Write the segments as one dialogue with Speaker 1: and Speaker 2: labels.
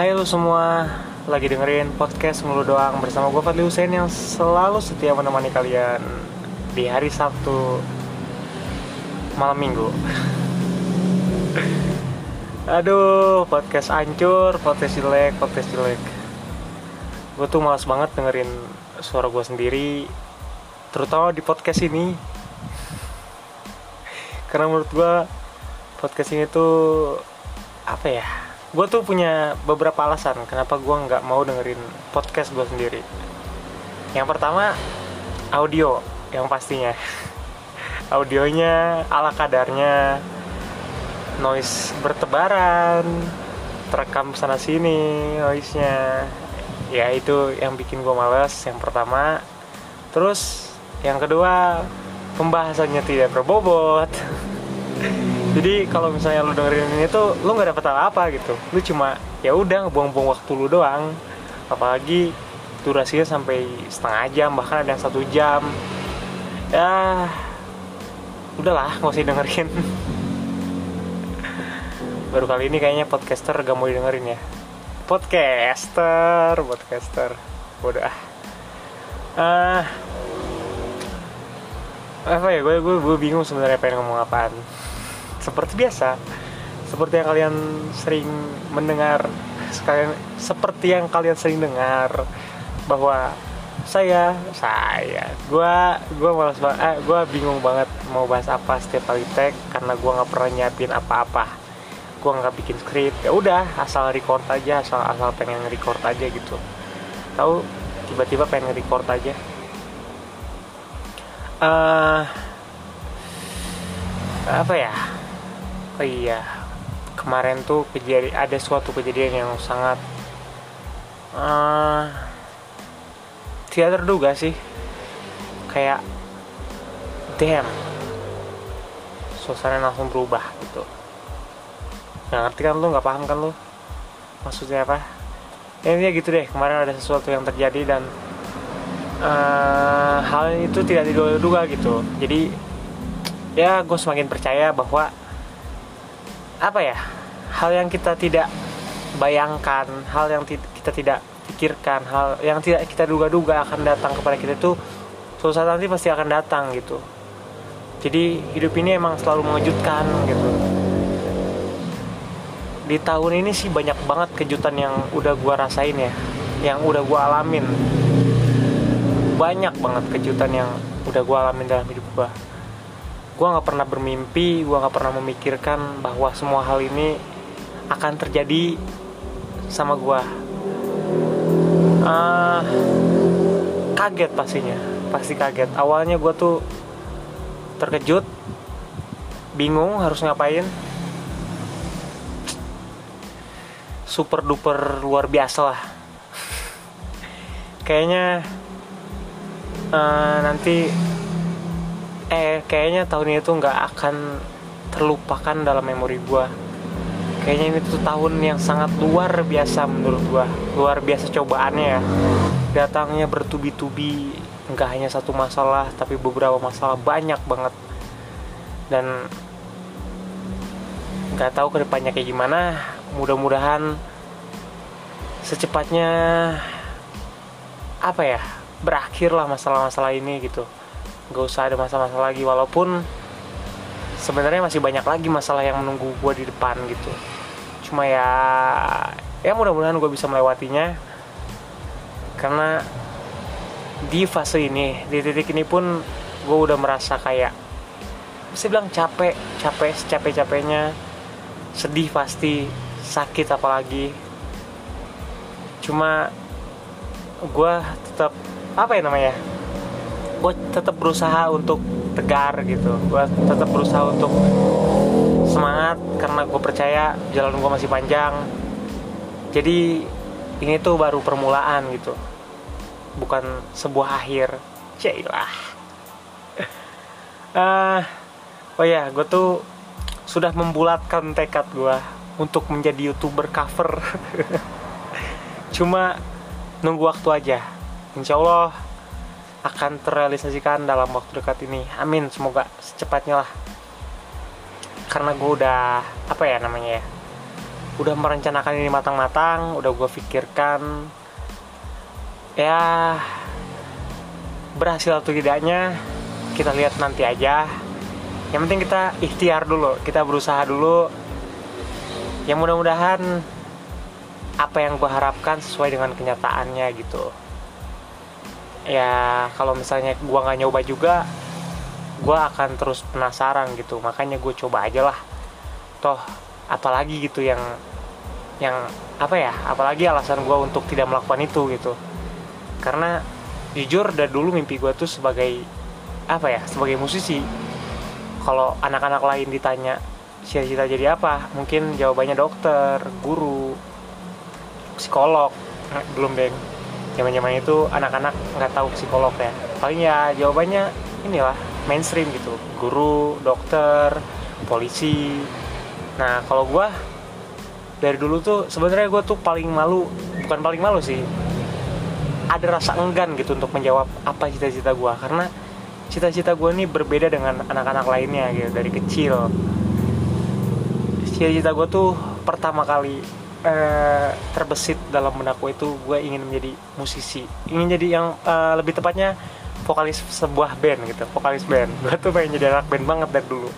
Speaker 1: Hai lu semua, lagi dengerin podcast Mulu Doang bersama gue Fadli Hussein yang selalu setia menemani kalian di hari Sabtu malam minggu. Aduh, podcast hancur, podcast jelek, podcast jelek. Gue tuh males banget dengerin suara gue sendiri, terutama di podcast ini. Karena menurut gue podcast ini tuh apa ya? Gue tuh punya beberapa alasan kenapa gue nggak mau dengerin podcast gue sendiri. Yang pertama audio yang pastinya. Audionya ala kadarnya noise bertebaran terekam sana sini noise nya ya itu yang bikin gue males yang pertama. Terus yang kedua pembahasannya tidak berbobot jadi kalau misalnya lu dengerin ini tuh lu nggak dapet apa-apa gitu. Lu cuma ya udah buang-buang waktu lu doang. Apalagi durasinya sampai setengah jam bahkan ada yang satu jam. Ya udahlah nggak usah dengerin baru kali ini kayaknya podcaster gak mau dengerin ya. Podcaster podcaster. Udah ah. Apa ya gue gue gue bingung sebenarnya pengen ngomong apaan seperti biasa seperti yang kalian sering mendengar sekalian seperti yang kalian sering dengar bahwa saya saya gue gue malas banget eh, gue bingung banget mau bahas apa setiap kali tag karena gue nggak pernah nyiapin apa-apa. Gue nggak bikin skrip ya udah asal record aja asal asal pengen record aja gitu. Tahu tiba-tiba pengen record aja. Uh, apa ya oh iya. Kemarin tuh kejadian ada suatu kejadian yang sangat uh, tidak terduga sih. Kayak damn suasana langsung berubah gitu. Nggak ngerti kan lu nggak paham kan lu? Maksudnya apa? Ya intinya gitu deh kemarin ada sesuatu yang terjadi dan uh, hal itu tidak diduga-duga gitu. Jadi ya gue semakin percaya bahwa apa ya hal yang kita tidak bayangkan hal yang kita tidak pikirkan hal yang tidak kita duga-duga akan datang kepada kita itu suatu saat nanti pasti akan datang gitu. Jadi hidup ini emang selalu mengejutkan gitu. Di tahun ini sih banyak banget kejutan yang udah gua rasain ya yang udah gua alamin. Banyak banget kejutan yang udah gua alamin dalam hidup gua gue nggak pernah bermimpi gue nggak pernah memikirkan bahwa semua hal ini akan terjadi sama gue uh, kaget pastinya pasti kaget. Awalnya gue tuh terkejut bingung harus ngapain. Super duper luar biasa lah. Kayaknya uh, nanti eh kayaknya tahun ini tuh nggak akan terlupakan dalam memori gue kayaknya ini tuh tahun yang sangat luar biasa menurut gue luar biasa cobaannya ya. Datangnya bertubi-tubi nggak hanya satu masalah tapi beberapa masalah banyak banget. Dan nggak tahu ke depannya kayak gimana. Mudah-mudahan secepatnya apa ya berakhir lah masalah-masalah ini gitu nggak usah ada masalah-masalah lagi walaupun sebenarnya masih banyak lagi masalah yang menunggu gue di depan gitu. Cuma ya ya mudah-mudahan gue bisa melewatinya. Karena di fase ini di titik ini pun gue udah merasa kayak bisa bilang capek capek secapek capeknya sedih pasti sakit apalagi. Cuma gue tetap apa ya namanya gue tetap berusaha untuk tegar gitu. Gue tetap berusaha untuk semangat karena gue percaya jalan gue masih panjang. Jadi ini tuh baru permulaan gitu. Bukan sebuah akhir. Cailah uh, oh ya gue tuh sudah membulatkan tekad gue untuk menjadi youtuber cover. Cuma nunggu waktu aja. Insya Allah akan terrealisasikan dalam waktu dekat ini. Amin semoga secepatnya lah. Karena gue udah apa ya namanya ya udah merencanakan ini matang-matang udah gue pikirkan ya berhasil atau tidaknya kita lihat nanti aja. Yang penting kita ikhtiar dulu kita berusaha dulu. Yang mudah-mudahan apa yang gue harapkan sesuai dengan kenyataannya gitu ya kalau misalnya gue nggak nyoba juga gue akan terus penasaran gitu. Makanya gue coba aja lah. Toh apalagi gitu yang yang apa ya apalagi alasan gue untuk tidak melakukan itu gitu. Karena jujur dari dulu mimpi gue tuh sebagai apa ya sebagai musisi. Kalau anak-anak lain ditanya cita-cita jadi apa? Mungkin jawabannya dokter guru psikolog. Nah, belum deh zaman zaman itu anak-anak nggak tahu psikolog ya. Paling ya jawabannya inilah mainstream gitu. Guru dokter polisi. Nah kalau gue dari dulu tuh sebenarnya gue tuh paling malu bukan paling malu sih. Ada rasa enggan gitu untuk menjawab apa cita-cita gue karena cita-cita gue ini berbeda dengan anak-anak lainnya gitu dari kecil. Cita-cita gue tuh pertama kali eh, terbesit dalam benakku itu gue ingin menjadi musisi. Ingin jadi yang eh, lebih tepatnya vokalis sebuah band gitu vokalis band. Gue tuh pengen jadi anak band banget dari dulu.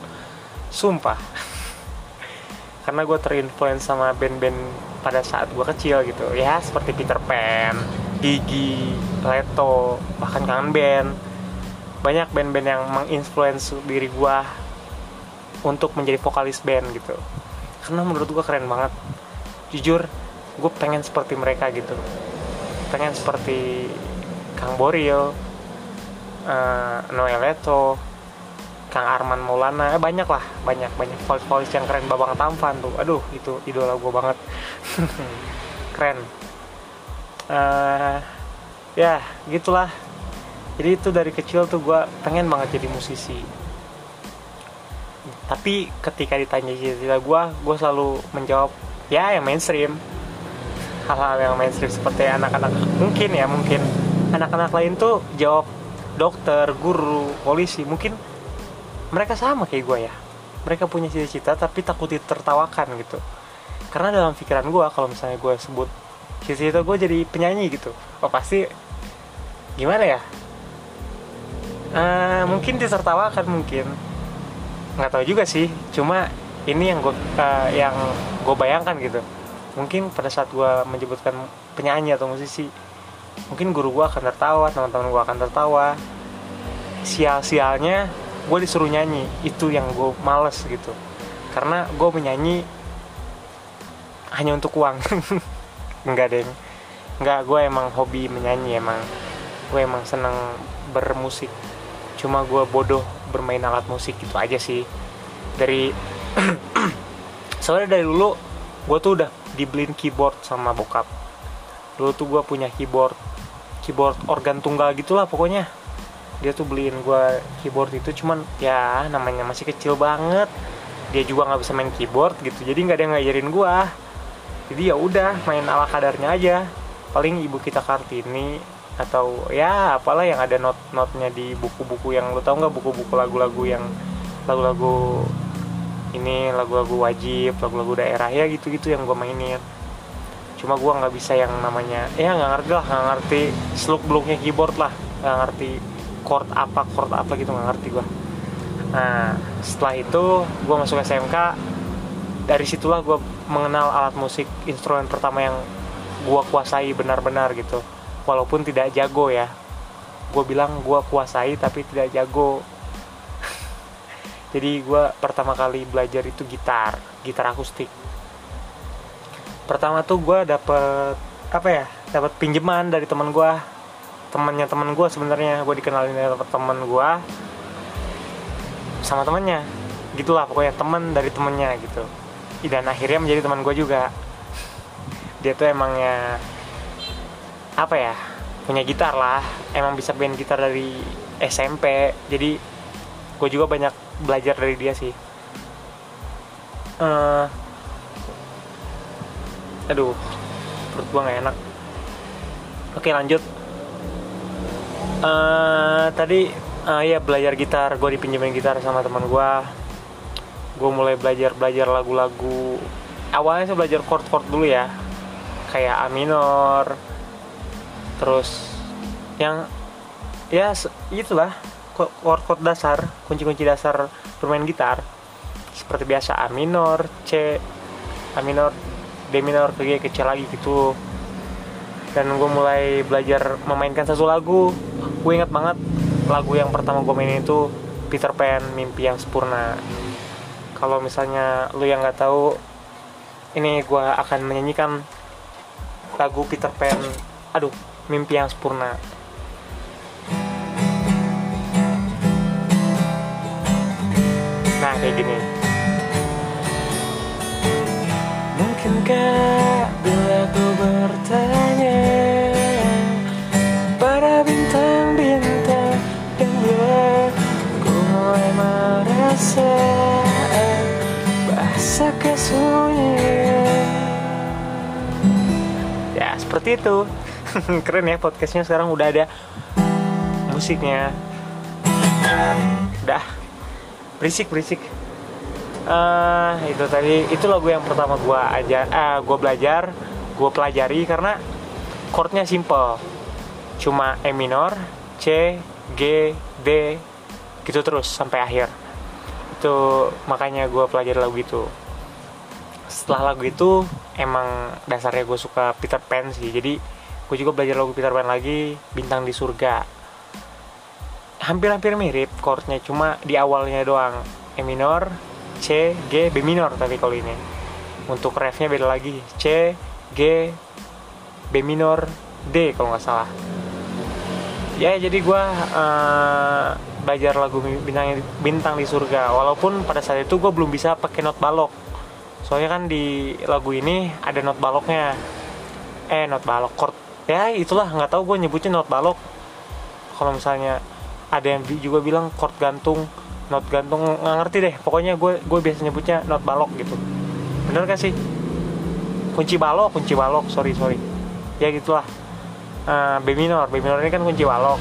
Speaker 1: Sumpah. Karena gue terinfluence sama band-band pada saat gue kecil gitu. Ya seperti Peter Pan, Gigi, Leto, bahkan kangen band banyak band-band yang menginfluence diri gue untuk menjadi vokalis band gitu. Karena menurut gue keren banget jujur gue pengen seperti mereka gitu. Pengen seperti Kang Boril uh, Noel Leto Kang Arman Maulana. Eh, banyak lah banyak banyak vokalis yang keren. Babang Tampan tuh. Aduh itu idola gue banget. Keren. Uh, ya gitulah. Jadi itu dari kecil tuh gue pengen banget jadi musisi. Tapi ketika ditanya cita-cita gue gue selalu menjawab ya yang mainstream. Hal-hal yang mainstream seperti anak-anak mungkin ya mungkin. Anak-anak lain tuh jawab dokter guru polisi mungkin mereka sama kayak gue ya. Mereka punya cita-cita tapi takut ditertawakan gitu. Karena dalam pikiran gue kalau misalnya gue sebut cita-cita gue jadi penyanyi gitu oh pasti gimana ya? Uh, mungkin ditertawakan mungkin. Nggak tahu juga sih cuma ini yang gue uh, yang gue bayangkan gitu. Mungkin pada saat gue menyebutkan penyanyi atau musisi mungkin guru gue akan tertawa teman-teman gue akan tertawa. Sial-sialnya gue disuruh nyanyi. Itu yang gue males gitu. Karena gue menyanyi hanya untuk uang. Enggak deh enggak gue emang hobi menyanyi emang. Gue emang seneng bermusik. Cuma gue bodoh bermain alat musik gitu aja sih. Dari soalnya dari dulu gue tuh udah dibeliin keyboard sama bokap. Dulu tuh gue punya keyboard keyboard organ tunggal gitulah pokoknya. Dia tuh beliin gue keyboard itu cuman ya namanya masih kecil banget. Dia juga nggak bisa main keyboard gitu jadi nggak ada yang ngajarin gue jadi ya udah main ala kadarnya aja. Paling ibu kita kartini atau ya apalah yang ada not-notnya di buku-buku yang lo tau nggak buku-buku lagu-lagu yang lagu-lagu ini lagu-lagu wajib lagu-lagu daerah ya gitu-gitu yang gue mainin. Cuma gue nggak bisa yang namanya ya nggak ngerti lah nggak ngerti seluk beluknya keyboard lah nggak ngerti chord apa chord apa gitu nggak ngerti gue nah setelah itu gue masuk SMK dari situlah gue mengenal alat musik instrumen pertama yang gue kuasai benar-benar gitu. Walaupun tidak jago ya. Gue bilang gue kuasai tapi tidak jago jadi gue pertama kali belajar itu gitar gitar akustik. Pertama tuh gue dapet apa ya dapat pinjaman dari teman gue temannya teman gue sebenarnya gue dikenalin dari teman gue sama temannya gitulah pokoknya teman dari temennya gitu. Dan akhirnya menjadi teman gue juga. Dia tuh emangnya apa ya punya gitar lah. Emang bisa main gitar dari SMP jadi gue juga banyak belajar dari dia sih. Uh, aduh perut gue nggak enak. Oke lanjut. Uh, tadi uh, ya belajar gitar. Gue dipinjemin gitar sama teman gue gue mulai belajar belajar lagu-lagu. Awalnya saya belajar chord-chord dulu ya. Kayak A minor terus yang ya itulah chord-chord dasar kunci-kunci dasar bermain gitar seperti biasa A minor C A minor D minor ke G ke C lagi gitu. Dan gue mulai belajar memainkan satu lagu. Gue ingat banget lagu yang pertama gue mainin itu Peter Pan Mimpi yang Sempurna. Kalau misalnya lu yang nggak tahu ini gue akan menyanyikan lagu Peter Pan aduh mimpi yang sempurna kayak gini mungkinkah bila ku bertanya pada bintang-bintang yang bila ku mulai merasa bahasa kesunyian. Ya seperti itu. Keren ya podcastnya sekarang udah ada musiknya. Udah berisik berisik. Uh, itu tadi itu lagu yang pertama gue aja uh, eh, gue belajar gue pelajari karena chordnya simple. Cuma E minor C G D gitu terus sampai akhir. Itu makanya gue pelajari lagu itu. Setelah lagu itu emang dasarnya gue suka Peter Pan sih. Jadi gue juga belajar lagu Peter Pan lagi bintang di surga hampir-hampir mirip chordnya cuma di awalnya doang. E minor C G B minor tapi kalau ini. Untuk refnya beda lagi. C G B minor D kalau nggak salah. Ya jadi gue uh, belajar lagu bintang bintang di surga. Walaupun pada saat itu gue belum bisa pakai not balok. Soalnya kan di lagu ini ada not baloknya. Eh not balok chord. Ya itulah. Nggak tahu gue nyebutnya not balok. Kalau misalnya ada yang juga bilang chord gantung not gantung nggak ngerti deh. Pokoknya gue gue biasa nyebutnya not balok gitu. Bener gak sih? Kunci balok kunci balok. Sorry sorry. Ya gitulah. Uh, B minor. B minor ini kan kunci balok.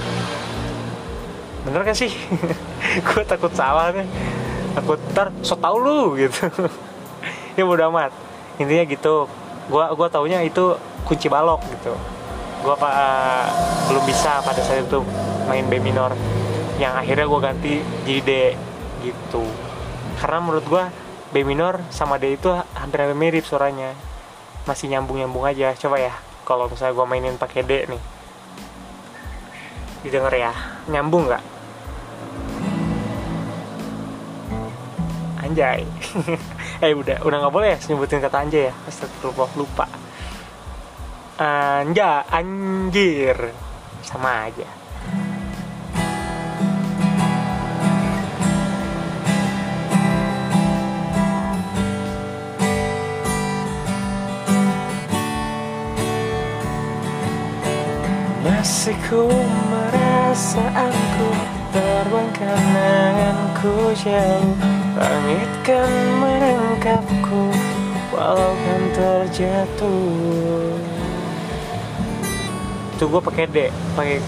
Speaker 1: Bener gak sih? Gue takut salah nih. Takut ntar so tau lu gitu. Ya bodo amat. Intinya gitu. Gue gue taunya itu kunci balok gitu. Gue uh, belum bisa pada saat itu main B minor yang akhirnya gue ganti jadi D gitu. Karena menurut gue B minor sama D itu hampir-hampir mirip suaranya. Masih nyambung-nyambung aja. Coba ya kalau misalnya gue mainin pakai D nih. Didengar ya? Nyambung nggak? Anjay. Eh udah udah nggak boleh ya sebutin kata anjay ya? Astagfirullah lupa. Anja anjir. Sama aja ku merasa aku terbang kenanganku jauh. Langit kan menangkapku walau kan terjatuh. Itu gue pakai D pakai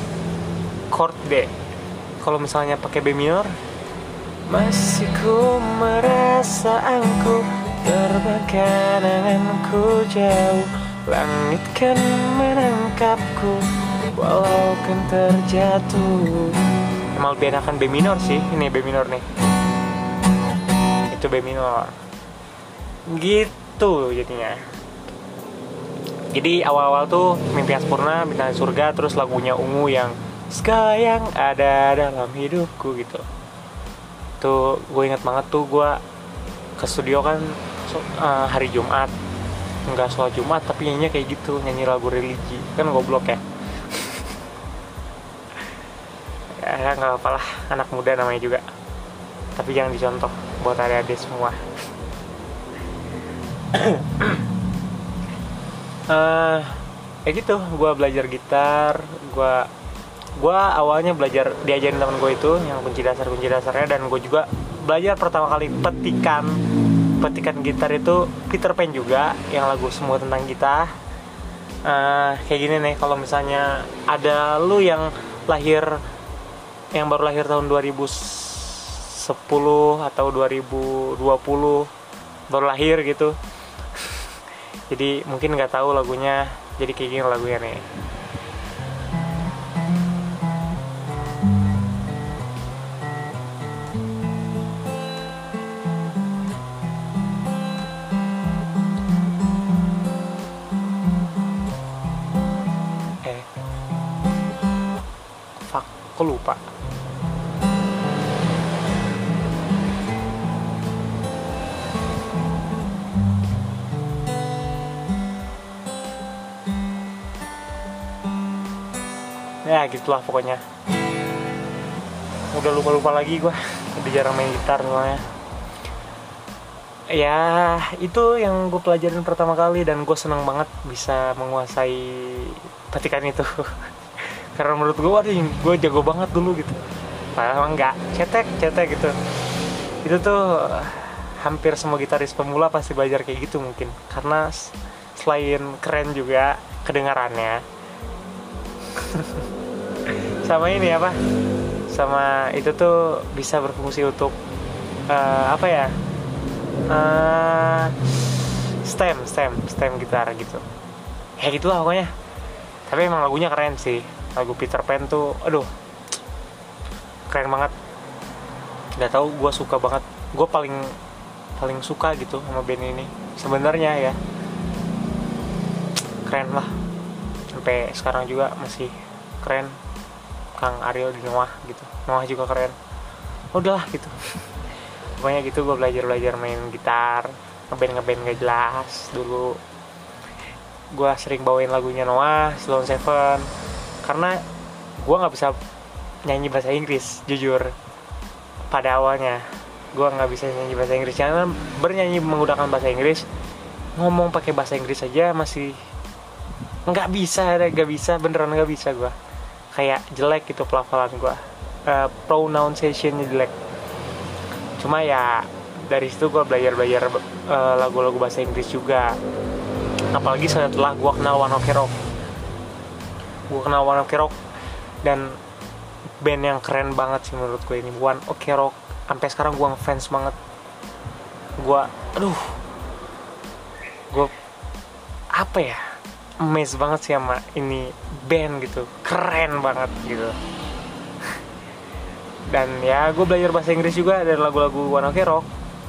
Speaker 1: chord D. Kalau misalnya pakai B minor? Masih ku merasa angku terbakar anganku jauh. Langit kan menangkapku walau kan terjatuh. Emang lebih enakan B minor sih. Ini B minor nih. Itu B minor. Gitu jadinya. Jadi awal-awal tuh mimpi yang sempurna bintang surga terus lagunya ungu yang sekarang ada dalam hidupku gitu. Tuh gue inget banget tuh gue ke studio kan uh, hari Jumat. Nggak soal Jumat tapi nyanyinya kayak gitu nyanyi lagu religi. Kan goblok ya nggak apa lah anak muda namanya juga. Tapi jangan dicontoh buat adik-adik semua. Uh, ya gitu. Gue belajar gitar gue gue awalnya belajar diajarin teman gue itu yang kunci dasar kunci dasarnya. Dan gue juga belajar pertama kali petikan. Petikan gitar itu Peter Pan juga yang lagu semua tentang gitar. Uh, kayak gini nih kalau misalnya ada lu yang lahir yang baru lahir tahun 2010 atau 2020 baru lahir gitu. Jadi mungkin nggak tahu lagunya jadi kayak gini lagunya nih. Eh. Kok lupa ya gitulah pokoknya. Udah lupa lupa lagi gua. Udah jarang main gitar soalnya. Ya itu yang gue pelajarin pertama kali dan gue seneng banget bisa menguasai petikan itu. Karena menurut gue waduh gue jago banget dulu gitu. Padahal enggak. Cetek cetek gitu. Itu tuh hampir semua gitaris pemula pasti belajar kayak gitu mungkin. Karena selain keren juga kedengarannya sama ini apa? Sama itu tuh bisa berfungsi untuk eh, apa ya? Eh, stem stem stem gitar gitu. Ya gitulah pokoknya. Tapi emang lagunya keren sih. Lagu Peter Pan tuh aduh keren banget. Nggak tahu gue suka banget. Gue paling paling suka gitu sama band ini. Sebenarnya ya. Keren lah. Sampai sekarang juga masih keren Kang Ariel di Noah gitu. Noah juga keren. Udahlah gitu. Pokoknya gitu gue belajar belajar main gitar ngeband ngeband gak jelas dulu. Gue sering bawain lagunya Noah Sloan Seven. Karena gue nggak bisa nyanyi bahasa Inggris jujur. Pada awalnya gue nggak bisa nyanyi bahasa Inggris. Karena bernyanyi menggunakan bahasa Inggris ngomong pakai bahasa Inggris aja masih nggak bisa nggak bisa beneran nggak bisa gue kayak jelek gitu pelafalan gue uh, pronunciationnya jelek. Cuma ya dari situ gue belajar belajar uh, lagu-lagu bahasa Inggris juga. Apalagi setelah gue kenal One Ok Rock. Gue kenal One Ok Rock dan band yang keren banget sih menurut gue ini. One Ok Rock sampai sekarang gue ngefans banget. Gue aduh. Gue apa ya amazed banget sih sama ini band gitu. Keren banget gitu. Dan ya gue belajar bahasa Inggris juga dari lagu-lagu One Ok Rock.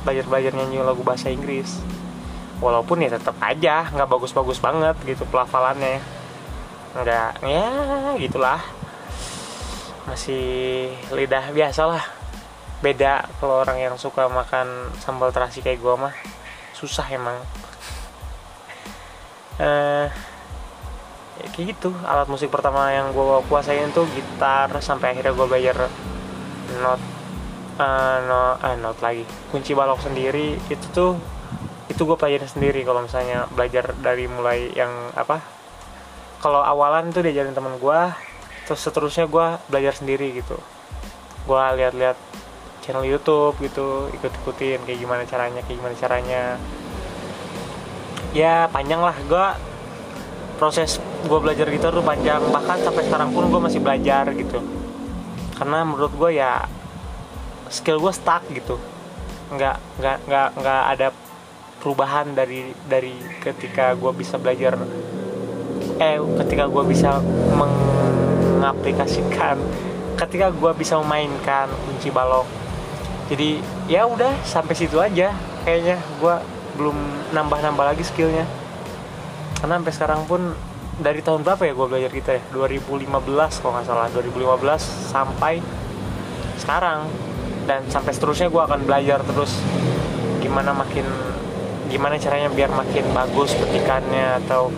Speaker 1: Belajar belajar nyanyi lagu bahasa Inggris. Walaupun ya tetap aja nggak bagus-bagus banget gitu pelafalannya. Nggak ya gitulah. Masih lidah biasa lah. Beda kalau orang yang suka makan sambal terasi kayak gue mah. Susah emang. Eh ya kayak gitu. Alat musik pertama yang gue kuasain tuh gitar sampai akhirnya gue belajar not eh, no eh, not lagi. Kunci balok sendiri itu tuh itu gue pelajarin sendiri kalau misalnya belajar dari mulai yang apa. Kalau awalan tuh diajarin teman gue terus seterusnya gue belajar sendiri gitu. Gue lihat-lihat channel YouTube gitu ikut-ikutin kayak gimana caranya kayak gimana caranya. Ya panjang lah. Gue proses gue belajar gitar tuh panjang. Bahkan sampai sekarang pun gue masih belajar gitu. Karena menurut gue ya skill gue stuck gitu. Nggak nggak nggak nggak ada perubahan dari dari ketika gue bisa belajar eh ketika gue bisa mengaplikasikan ketika gue bisa memainkan kunci balok. Jadi ya udah sampai situ aja kayaknya. Gue belum nambah-nambah lagi skillnya karena sampai sekarang pun dari tahun berapa ya gue belajar gitar ya? 2015 kalau nggak salah 2015 sampai sekarang. Dan sampai seterusnya gue akan belajar terus gimana makin gimana caranya biar makin bagus petikannya atau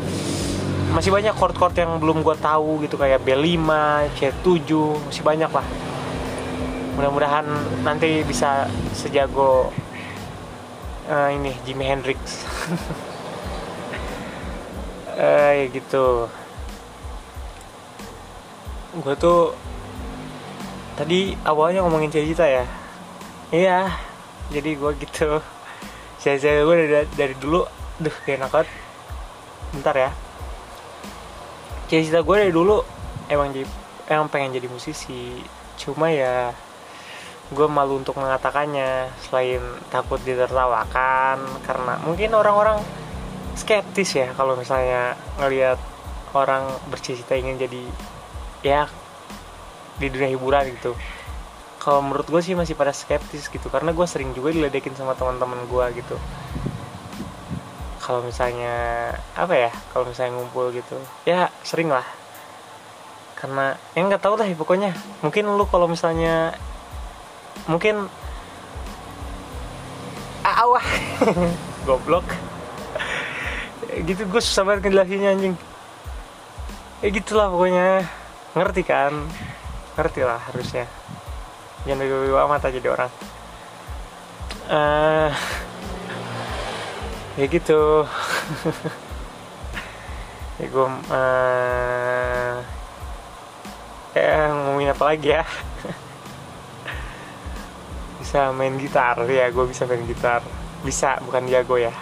Speaker 1: masih banyak chord-chord yang belum gue tahu gitu kayak B5, C7 masih banyak lah. Mudah-mudahan nanti bisa sejago eh, ini Jimi Hendrix eh gitu. Gue tuh tadi awalnya ngomongin cita ya. Iya jadi gue gitu. Saya gue dari, dari dulu. Duh enak banget bentar ya. Cita gue dari dulu emang jadi emang pengen jadi musisi. Cuma ya gue malu untuk mengatakannya selain takut ditertawakan karena mungkin orang-orang skeptis ya kalau misalnya ngelihat orang bercita-cita ingin jadi ya di dunia hiburan gitu. Kalau menurut gue sih masih pada skeptis gitu karena gue sering juga diledekin sama teman-teman gue gitu. Kalau misalnya apa ya kalau misalnya ngumpul gitu ya sering lah. Karena yang nggak tahu lah pokoknya. Mungkin lu kalau misalnya mungkin awah goblok gitu gue susah banget ngejelasinnya anjing. Ya gitulah pokoknya. Ngerti kan? Ngerti lah harusnya. Jangan bego-bego amat aja jadi orang. Uh, ya gitu. Ya gue uh, ya ngomongin apa lagi ya? Bisa main gitar ya gue bisa main gitar. Bisa bukan jago ya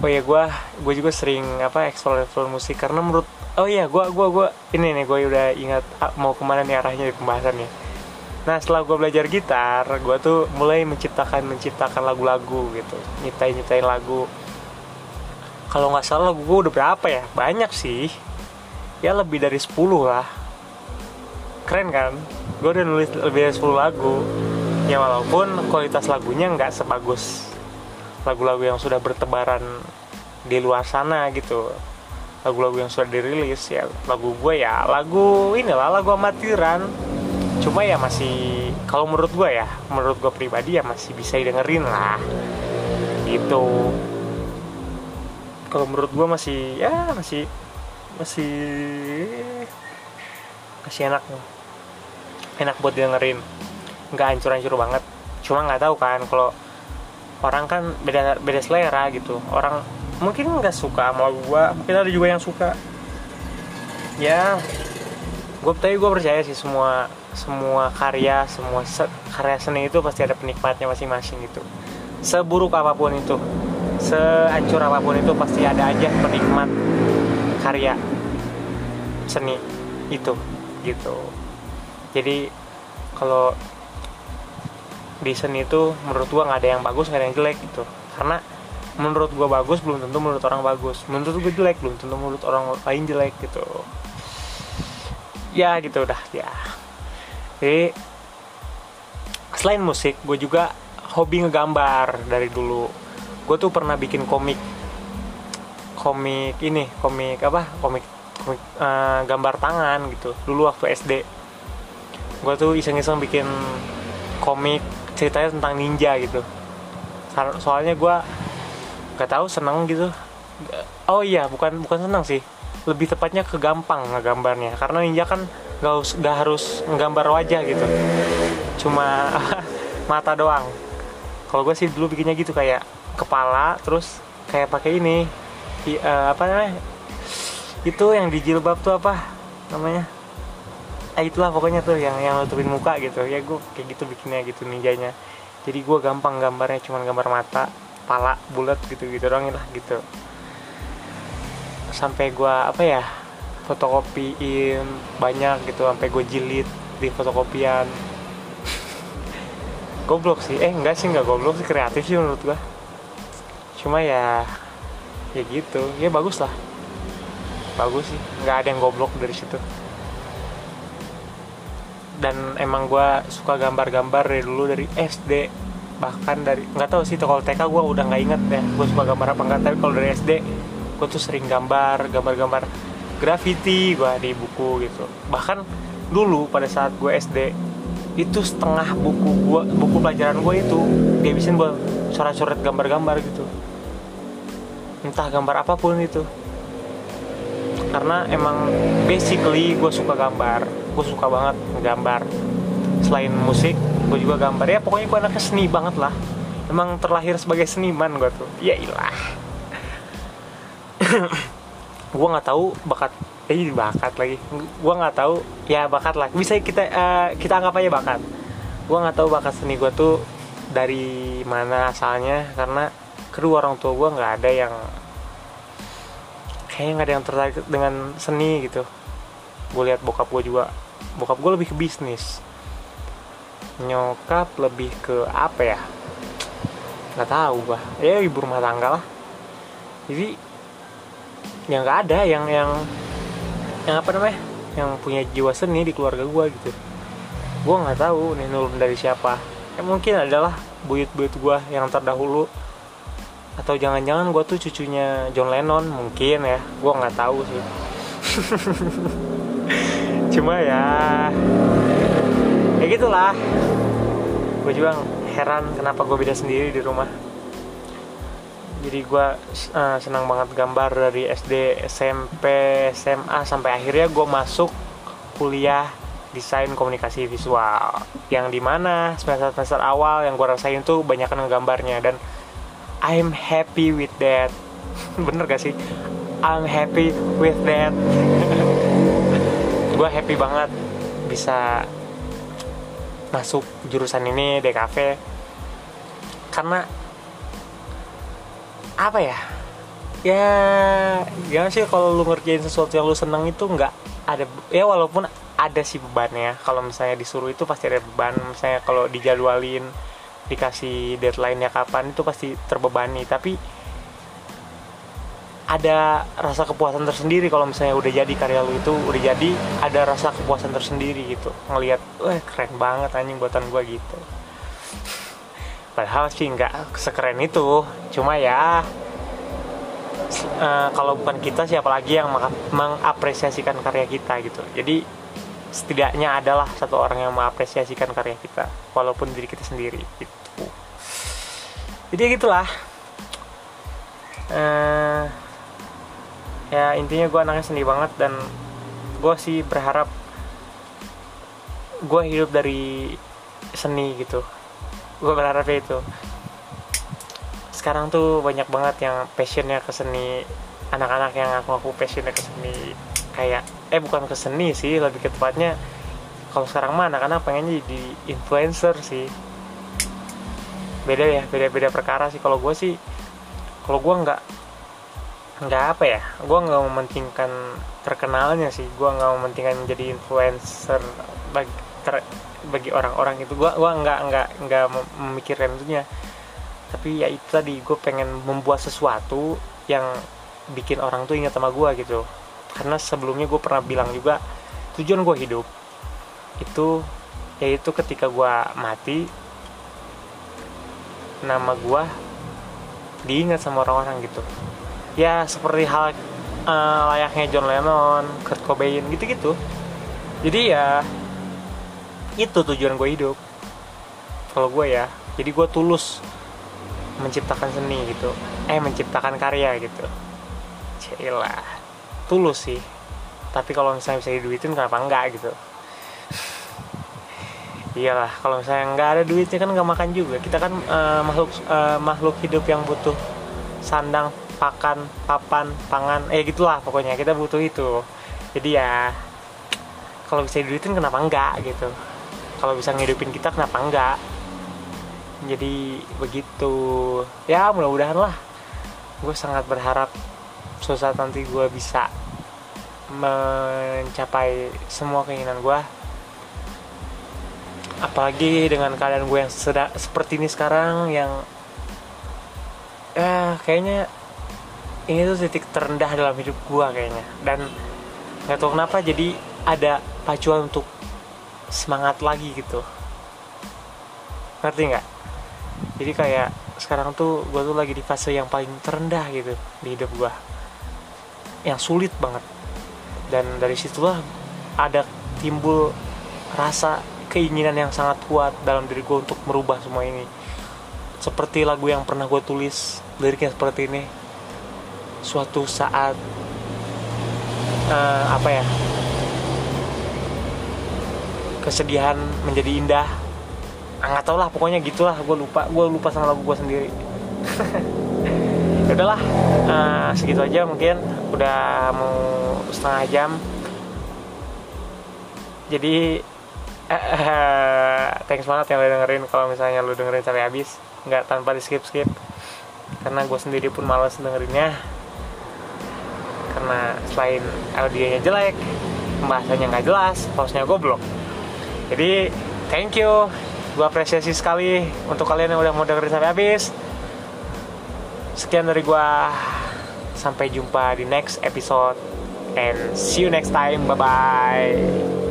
Speaker 1: oh ya gue gue juga sering apa explore explore musik. Karena menurut oh iya gue gue gue ini nih gue udah ingat mau ke mana nih arahnya di pembahasannya nah setelah gue belajar gitar gue tuh mulai menciptakan menciptakan lagu-lagu gitu. Nyiptain nyiptain lagu. Kalau nggak salah lagu gue udah berapa ya? Banyak sih. Ya lebih dari 10 lah. Keren kan? Gue udah nulis lebih dari 10 lagu. Ya walaupun kualitas lagunya nggak sebagus lagu-lagu yang sudah bertebaran di luar sana gitu. Lagu-lagu yang sudah dirilis ya lagu gue ya lagu inilah lagu amatiran. Cuma ya masih kalau menurut gue ya menurut gue pribadi ya masih bisa didengerin lah. Gitu. Kalau menurut gue masih ya masih masih masih enak. Enak buat didengerin. Nggak hancur-hancur banget. Cuma nggak tahu kan kalau orang kan beda beda selera gitu. Orang mungkin nggak suka sama gue mungkin ada juga yang suka. Ya gue tapi gue percaya sih semua semua karya semua se karya seni itu pasti ada penikmatnya masing-masing gitu. Seburuk apa pun itu sehancur apa pun itu pasti ada aja penikmat karya seni itu gitu. Jadi kalau seni itu menurut gua nggak ada yang bagus nggak ada yang jelek gitu. Karena menurut gua bagus belum tentu menurut orang bagus. Menurut gua jelek belum tentu menurut orang lain jelek gitu. Ya gitu udah ya. Jadi selain musik gue juga hobi ngegambar dari dulu. Gue tuh pernah bikin komik. Komik ini komik apa? Komik komik uh, gambar tangan gitu dulu waktu SD gue tuh iseng-iseng bikin komik ceritanya tentang ninja gitu. Soalnya gue gak tahu seneng gitu. Oh iya bukan bukan seneng sih. Lebih tepatnya ke gampang ngegambarnya. Karena ninja kan gak, gak harus nggambar wajah gitu. Cuma mata doang. Kalau gue sih dulu bikinnya gitu kayak kepala terus kayak pakai ini I, uh, apa namanya? Itu yang di jilbab tuh apa namanya eh itulah pokoknya tuh yang yang nutupin muka gitu. Ya gue kayak gitu bikinnya gitu ninjanya. Jadi gue gampang gambarnya cuma gambar mata kepala bulat gitu gitu doang lah gitu. Sampai gue apa ya fotokopiin banyak gitu sampai gue jilid di fotokopian. Goblok sih. Eh enggak sih enggak goblok sih. Kreatif sih menurut gue cuma ya ya gitu. Ya bagus lah. Bagus sih. Nggak ada yang goblok dari situ dan emang gue suka gambar-gambar dari dulu dari SD bahkan dari nggak tahu sih kalau TK gue udah nggak inget ya gue suka gambar apa enggak tapi kalau dari SD gue tuh sering gambar gambar-gambar graffiti gue di buku gitu. Bahkan dulu pada saat gue SD itu setengah buku gue buku pelajaran gue itu dihabisin buat coret-coret gambar-gambar gitu. Entah gambar apa pun itu. Karena emang basically gue suka gambar gue suka banget gambar. Selain musik gue juga gambar. Ya pokoknya gue anaknya seni banget lah. Emang terlahir sebagai seniman gue tuh. Ya ilah. Gue nggak tahu bakat eh bakat lagi. Gue nggak tahu ya bakat lah. Bisa kita uh, kita anggap aja bakat. Gue nggak tahu bakat seni gue tuh dari mana asalnya karena kedua orang tua gue nggak ada yang kayaknya nggak ada yang tertarik dengan seni gitu. Gue lihat bokap gue juga bokap gue lebih ke bisnis. Nyokap lebih ke apa ya? Nggak tahu gua. Ya ibu rumah tangga lah. Jadi yang nggak ada yang yang yang apa namanya? Yang punya jiwa seni di keluarga gua gitu. Gua nggak tahu nih nurun dari siapa. Ya mungkin adalah buyut-buyut gua yang terdahulu. Atau jangan-jangan gua tuh cucunya John Lennon mungkin ya. Gua nggak tahu sih cuma ya ya gitulah. Gue juga heran kenapa gue beda sendiri di rumah. Jadi gue uh, senang banget gambar dari SD SMP SMA sampai akhirnya gue masuk kuliah desain komunikasi visual. Yang di mana semester semester awal yang gue rasain tuh banyak gambarnya dan I'm happy with that. Bener gak sih? I'm happy with that gue happy banget bisa masuk jurusan ini DKV karena apa ya? Ya gimana sih kalau lu ngerjain sesuatu yang lu seneng itu nggak ada ya walaupun ada sih bebannya. Kalau misalnya disuruh itu pasti ada beban. Misalnya kalau dijadwalin dikasih deadline-nya kapan itu pasti terbebani. Tapi ada rasa kepuasan tersendiri kalau misalnya udah jadi karya lu itu udah jadi ada rasa kepuasan tersendiri gitu. Ngelihat wah keren banget anjing buatan gua gitu. Padahal sih nggak sekeren itu. Cuma ya uh, kalau bukan kita siapa lagi yang mengapresiasikan karya kita gitu. Jadi setidaknya adalah satu orang yang mengapresiasikan karya kita walaupun diri kita sendiri gitu. Jadi gitulah. Uh, ya intinya gue anaknya seni banget dan gue sih berharap gue hidup dari seni gitu. Gue berharap itu. Sekarang tuh banyak banget yang passionnya ke seni anak-anak yang aku aku passionnya ke seni kayak eh bukan ke seni sih lebih ke tepatnya kalau sekarang mah anak-anak pengen jadi influencer sih. Beda ya beda-beda perkara sih. Kalau gue sih kalau gue nggak nggak apa ya gue nggak mementingkan terkenalnya sih. Gue nggak mementingkan jadi influencer bagi ter, bagi orang-orang itu. Gue gua nggak nggak nggak memikirkan itunya tapi ya itu tadi gue pengen membuat sesuatu yang bikin orang tuh ingat sama gue gitu. Karena sebelumnya gue pernah bilang juga tujuan gue hidup itu yaitu ketika gue mati nama gue diingat sama orang-orang gitu ya seperti hal uh, layaknya John Lennon, Kurt Cobain gitu-gitu. Jadi ya itu tujuan gue hidup. Kalau gue ya, jadi gue tulus menciptakan seni gitu. Eh menciptakan karya gitu. Cila, tulus sih. Tapi kalau misalnya bisa diduitin kenapa enggak gitu? Iyalah, kalau misalnya nggak ada duitnya kan nggak makan juga. Kita kan uh, makhluk uh, makhluk hidup yang butuh sandang pakan papan pangan eh gitulah pokoknya. Kita butuh itu. Jadi ya kalau bisa diduitin kenapa enggak gitu. Kalau bisa ngidupin kita kenapa enggak? Jadi begitu. Ya mudah-mudahan lah. Gue sangat berharap suatu saat nanti gue bisa mencapai semua keinginan gue apalagi dengan keadaan gue yang seperti ini sekarang yang ya kayaknya ini tuh titik terendah dalam hidup gue kayaknya. Dan nggak tahu kenapa jadi ada pacuan untuk semangat lagi gitu. Ngerti nggak? Jadi kayak sekarang tuh gue tuh lagi di fase yang paling terendah gitu di hidup gue yang sulit banget. Dan dari situlah ada timbul rasa keinginan yang sangat kuat dalam diri gue untuk merubah semua ini. Seperti lagu yang pernah gue tulis liriknya seperti ini suatu saat uh, apa ya kesedihan menjadi indah. Ah, nggak tau lah pokoknya gitulah gue lupa gue lupa sama lagu gue sendiri. Udahlah uh, segitu aja mungkin udah mau setengah jam. Jadi thanks banget yang lo dengerin kalau misalnya lo dengerin sampai habis nggak tanpa di skip skip karena gue sendiri pun males dengerinnya karena selain audionya jelek pembahasannya nggak jelas hostnya goblok. Jadi thank you. Gue apresiasi sekali untuk kalian yang udah mau dengerin sampai habis. Sekian dari gua. Sampai jumpa di next episode and see you next time. Bye bye